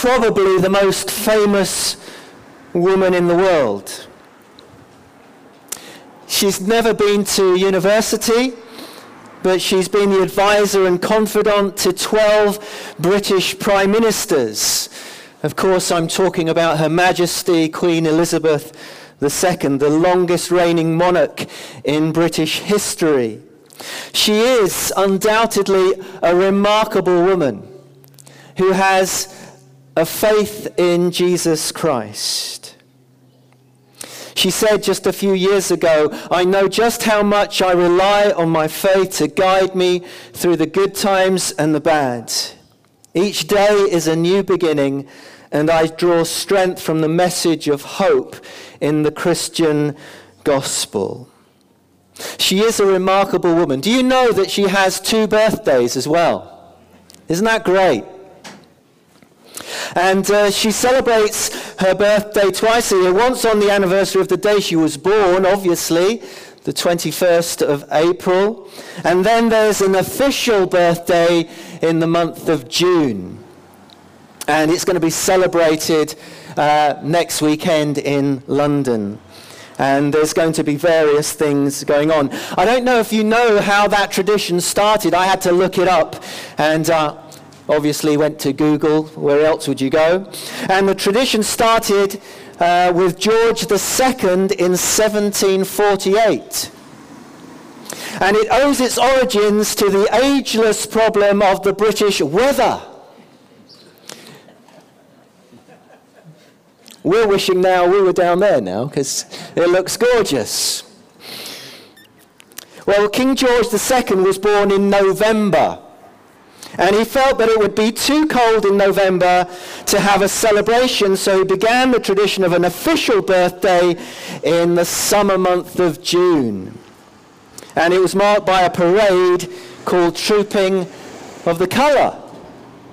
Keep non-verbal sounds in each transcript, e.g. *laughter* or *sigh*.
probably the most famous woman in the world. She's never been to university, but she's been the advisor and confidant to 12 British prime ministers. Of course, I'm talking about Her Majesty Queen Elizabeth II, the longest reigning monarch in British history. She is undoubtedly a remarkable woman who has a faith in Jesus Christ. She said just a few years ago, I know just how much I rely on my faith to guide me through the good times and the bad. Each day is a new beginning, and I draw strength from the message of hope in the Christian gospel. She is a remarkable woman. Do you know that she has two birthdays as well? Isn't that great? And uh, she celebrates her birthday twice a year, once on the anniversary of the day she was born, obviously, the 21st of April. And then there's an official birthday in the month of June. And it's going to be celebrated uh, next weekend in London. And there's going to be various things going on. I don't know if you know how that tradition started. I had to look it up. And uh, obviously went to Google. Where else would you go? And the tradition started uh, with George II in 1748. And it owes its origins to the ageless problem of the British weather. We're wishing now we were down there now because it looks gorgeous. Well, King George II was born in November and he felt that it would be too cold in November to have a celebration, so he began the tradition of an official birthday in the summer month of June. And it was marked by a parade called Trooping of the Colour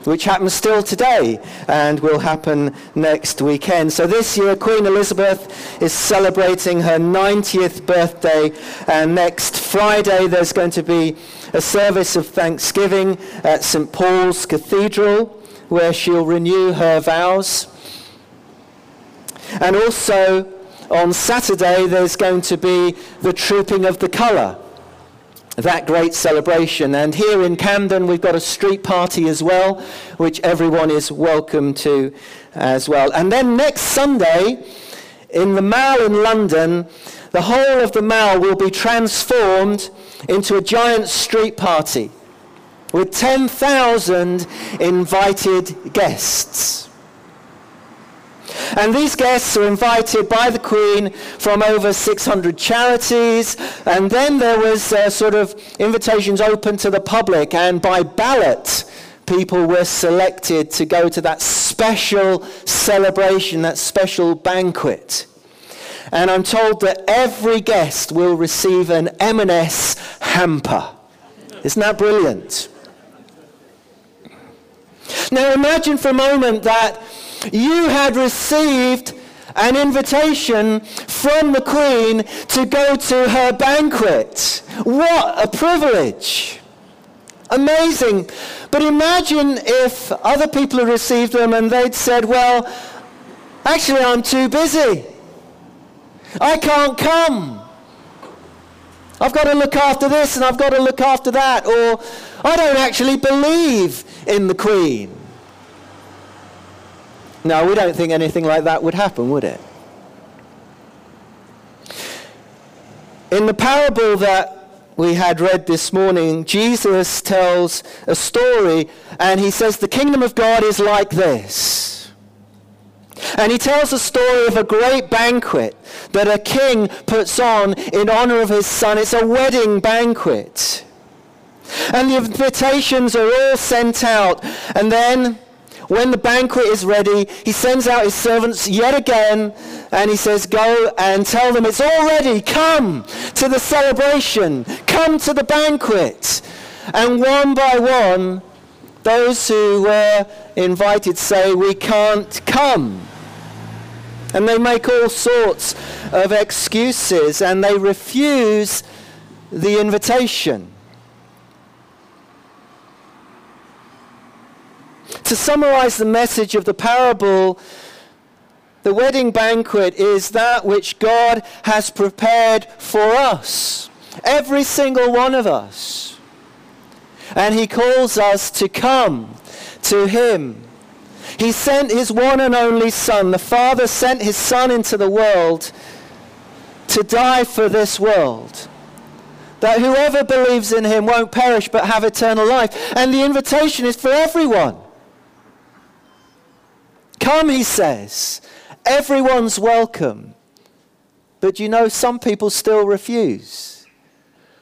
which happens still today and will happen next weekend. So this year, Queen Elizabeth is celebrating her 90th birthday, and next Friday there's going to be a service of thanksgiving at St. Paul's Cathedral, where she'll renew her vows. And also on Saturday, there's going to be the Trooping of the Colour that great celebration. And here in Camden, we've got a street party as well, which everyone is welcome to as well. And then next Sunday, in the Mall in London, the whole of the Mall will be transformed into a giant street party with 10,000 invited guests. And these guests are invited by the Queen from over 600 charities. And then there was uh, sort of invitations open to the public. And by ballot, people were selected to go to that special celebration, that special banquet. And I'm told that every guest will receive an M&S hamper. Isn't that brilliant? Now imagine for a moment that you had received an invitation from the Queen to go to her banquet. What a privilege! Amazing. But imagine if other people had received them and they'd said, Well, actually, I'm too busy. I can't come. I've got to look after this and I've got to look after that. Or I don't actually believe in the Queen. Now, we don't think anything like that would happen, would it? In the parable that we had read this morning, Jesus tells a story and he says, The kingdom of God is like this. And he tells the story of a great banquet that a king puts on in honor of his son. It's a wedding banquet. And the invitations are all sent out. And then when the banquet is ready, he sends out his servants yet again and he says, Go and tell them it's all ready. Come to the celebration. Come to the banquet. And one by one, those who were invited say, We can't come. And they make all sorts of excuses and they refuse the invitation. To summarize the message of the parable, the wedding banquet is that which God has prepared for us, every single one of us. And He calls us to come to Him. He sent His one and only Son. The Father sent His Son into the world to die for this world. That whoever believes in Him won't perish but have eternal life. And the invitation is for everyone. Come, He says. Everyone's welcome. But you know, some people still refuse.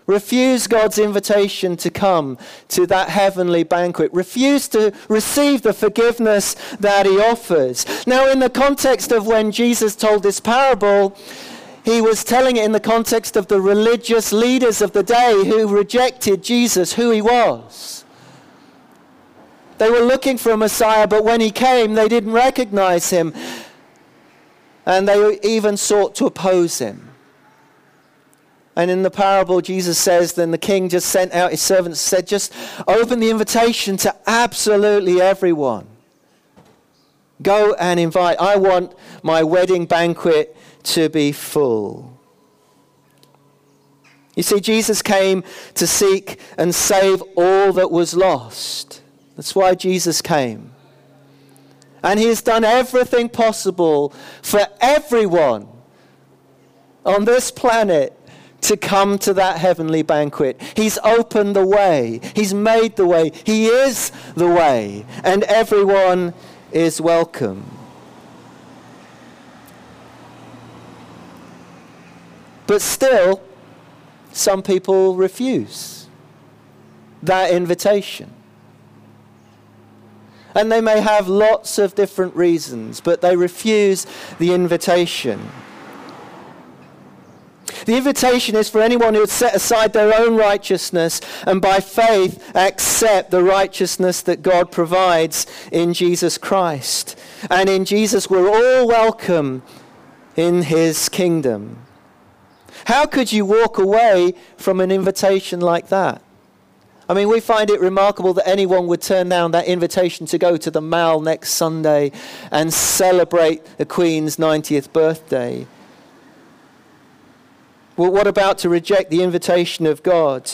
Refuse God's invitation to come to that heavenly banquet. Refuse to receive the forgiveness that he offers. Now, in the context of when Jesus told this parable, he was telling it in the context of the religious leaders of the day who rejected Jesus, who he was. They were looking for a Messiah, but when he came, they didn't recognize him and they even sought to oppose him. And in the parable, Jesus says, then the king just sent out his servants, said, just open the invitation to absolutely everyone. Go and invite. I want my wedding banquet to be full. You see, Jesus came to seek and save all that was lost. That's why Jesus came. And he has done everything possible for everyone on this planet to come to that heavenly banquet. He's opened the way. He's made the way. He is the way. And everyone is welcome. But still, some people refuse that invitation. And they may have lots of different reasons, but they refuse the invitation. The invitation is for anyone who has set aside their own righteousness and by faith accept the righteousness that God provides in Jesus Christ. And in Jesus, we're all welcome in his kingdom. How could you walk away from an invitation like that? I mean, we find it remarkable that anyone would turn down that invitation to go to the Mall next Sunday and celebrate the Queen's 90th birthday. Well, what about to reject the invitation of God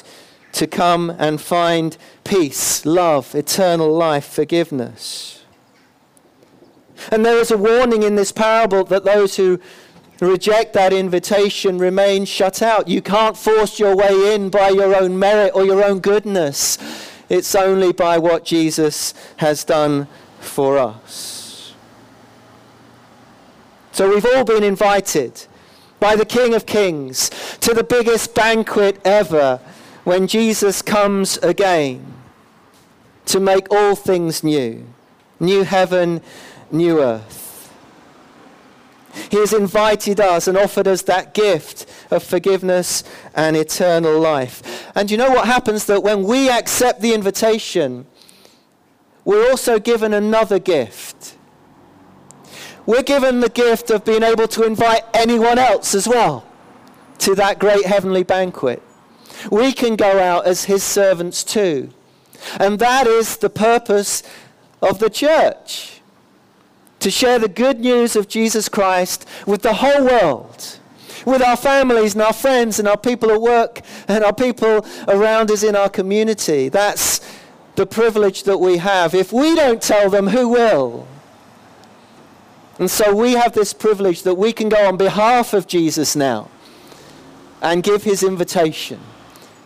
to come and find peace, love, eternal life, forgiveness? And there is a warning in this parable that those who reject that invitation remain shut out. You can't force your way in by your own merit or your own goodness. It's only by what Jesus has done for us. So we've all been invited by the King of Kings to the biggest banquet ever when Jesus comes again to make all things new. New heaven, new earth. He has invited us and offered us that gift of forgiveness and eternal life. And you know what happens? That when we accept the invitation, we're also given another gift. We're given the gift of being able to invite anyone else as well to that great heavenly banquet. We can go out as his servants too. And that is the purpose of the church to share the good news of Jesus Christ with the whole world, with our families and our friends and our people at work and our people around us in our community. That's the privilege that we have. If we don't tell them, who will? And so we have this privilege that we can go on behalf of Jesus now and give his invitation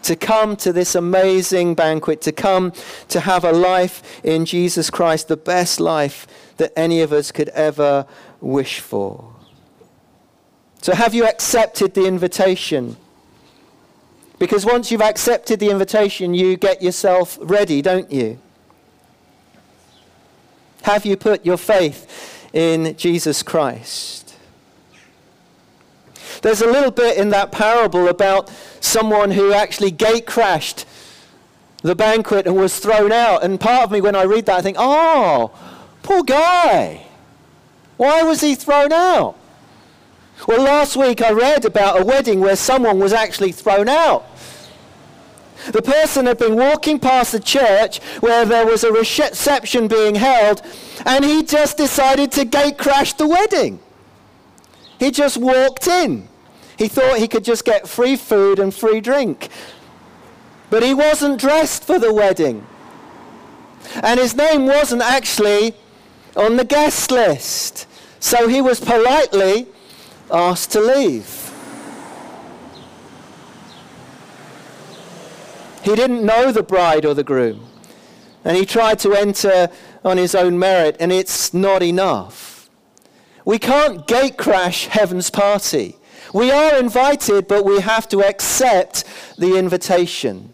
to come to this amazing banquet, to come to have a life in Jesus Christ, the best life that any of us could ever wish for. So, have you accepted the invitation? Because once you've accepted the invitation, you get yourself ready, don't you? Have you put your faith in Jesus Christ? There's a little bit in that parable about someone who actually gate crashed the banquet and was thrown out. And part of me, when I read that, I think, oh, Poor guy. Why was he thrown out? Well, last week I read about a wedding where someone was actually thrown out. The person had been walking past the church where there was a reception being held, and he just decided to gate crash the wedding. He just walked in. He thought he could just get free food and free drink. But he wasn't dressed for the wedding. And his name wasn't actually on the guest list. So he was politely asked to leave. He didn't know the bride or the groom. And he tried to enter on his own merit, and it's not enough. We can't gate crash heaven's party. We are invited, but we have to accept the invitation.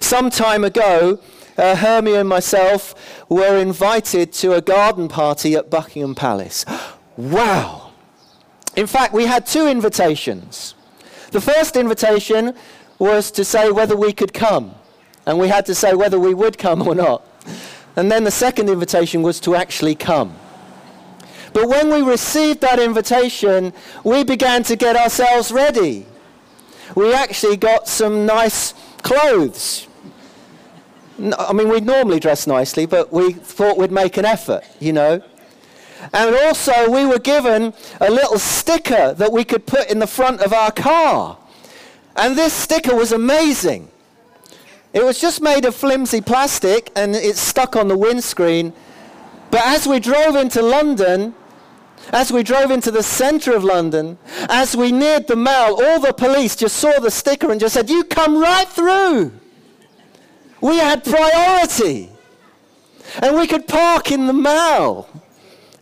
Some time ago, uh, Hermia and myself were invited to a garden party at Buckingham Palace. *gasps* Wow! In fact, we had two invitations. The first invitation was to say whether we could come, and we had to say whether we would come or not. And then the second invitation was to actually come. But when we received that invitation, we began to get ourselves ready. We actually got some nice clothes. I mean, we normally dress nicely, but we thought we'd make an effort, you know. And also, we were given a little sticker that we could put in the front of our car. And this sticker was amazing. It was just made of flimsy plastic and it's stuck on the windscreen. But as we drove into London, as we drove into the center of London, as we neared the Mall, all the police just saw the sticker and just said, You come right through. We had priority. And we could park in the Mall.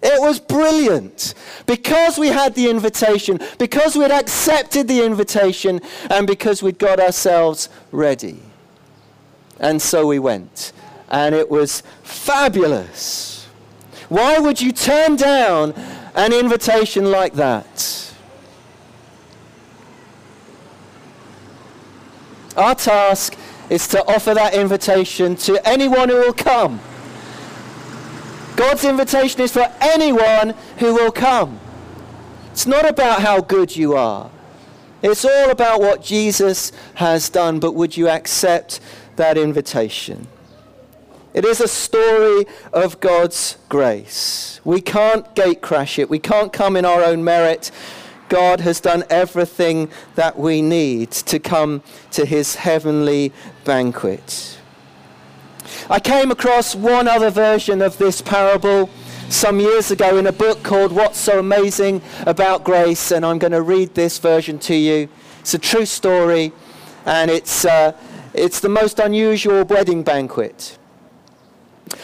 It was brilliant. Because we had the invitation, because we'd accepted the invitation, and because we'd got ourselves ready. And so we went. And it was fabulous. Why would you turn down an invitation like that? Our task is to offer that invitation to anyone who will come. God's invitation is for anyone who will come. It's not about how good you are. It's all about what Jesus has done, but would you accept that invitation? It is a story of God's grace. We can't gate crash it. We can't come in our own merit. God has done everything that we need to come to his heavenly banquet. I came across one other version of this parable some years ago in a book called What's So Amazing About Grace, and I'm going to read this version to you. It's a true story, and it's, uh, it's the most unusual wedding banquet.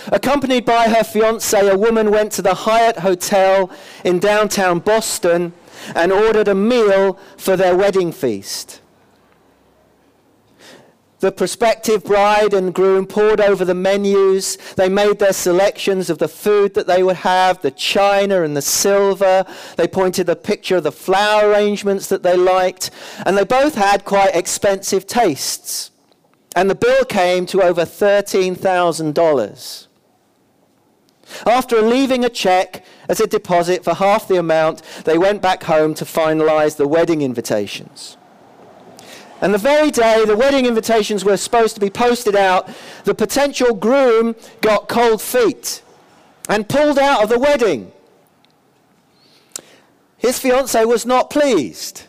Accompanied by her fiance, a woman went to the Hyatt Hotel in downtown Boston and ordered a meal for their wedding feast. The prospective bride and groom pored over the menus. They made their selections of the food that they would have, the china and the silver. They pointed a picture of the flower arrangements that they liked. And they both had quite expensive tastes. And the bill came to over $13,000. After leaving a check as a deposit for half the amount, they went back home to finalize the wedding invitations. And the very day the wedding invitations were supposed to be posted out, the potential groom got cold feet and pulled out of the wedding. His fiancee was not pleased.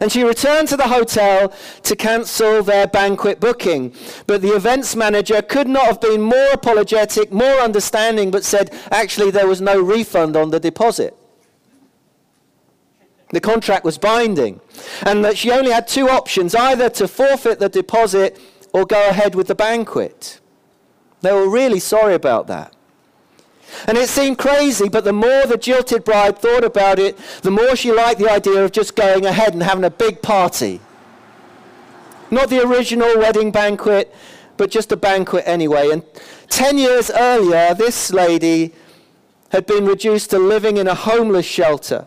And she returned to the hotel to cancel their banquet booking. But the events manager could not have been more apologetic, more understanding, but said actually there was no refund on the deposit. The contract was binding. And that she only had two options either to forfeit the deposit or go ahead with the banquet. They were really sorry about that. And it seemed crazy, but the more the jilted bride thought about it, the more she liked the idea of just going ahead and having a big party. Not the original wedding banquet, but just a banquet anyway. And 10 years earlier, this lady had been reduced to living in a homeless shelter.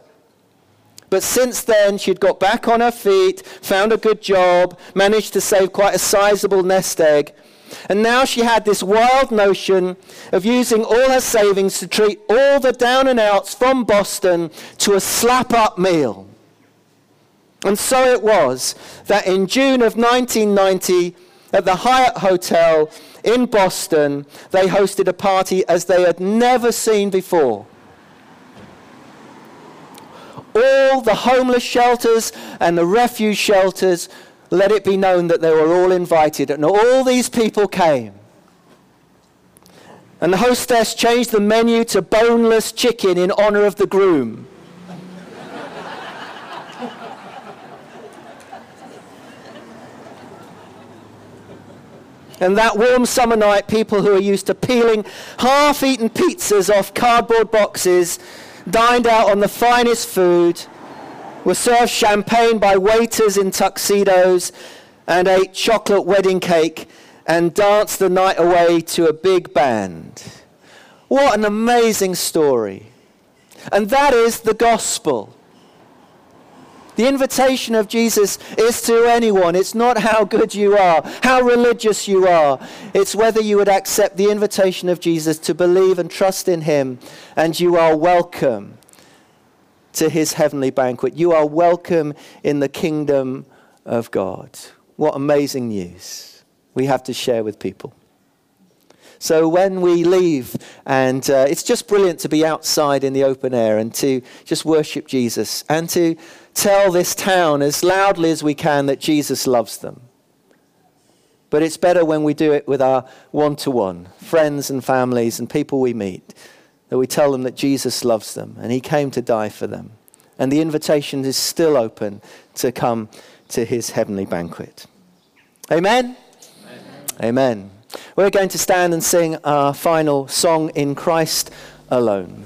But since then, she'd got back on her feet, found a good job, managed to save quite a sizable nest egg. And now she had this wild notion of using all her savings to treat all the down and outs from Boston to a slap up meal. And so it was that in June of 1990, at the Hyatt Hotel in Boston, they hosted a party as they had never seen before. All the homeless shelters and the refuge shelters, let it be known that they were all invited, and all these people came. And the hostess changed the menu to boneless chicken in honor of the groom. And that warm summer night, people who are used to peeling half eaten pizzas off cardboard boxes dined out on the finest food, were served champagne by waiters in tuxedos, and ate chocolate wedding cake and danced the night away to a big band. What an amazing story. And that is the gospel. The invitation of Jesus is to anyone. It's not how good you are, how religious you are. It's whether you would accept the invitation of Jesus to believe and trust in him, and you are welcome to his heavenly banquet. You are welcome in the kingdom of God. What amazing news we have to share with people. So when we leave, and uh, it's just brilliant to be outside in the open air and to just worship Jesus and to tell this town as loudly as we can that Jesus loves them. But it's better when we do it with our one to one friends and families and people we meet, that we tell them that Jesus loves them and he came to die for them. And the invitation is still open to come to his heavenly banquet. Amen? Amen. Amen. We're going to stand and sing our final song in Christ alone.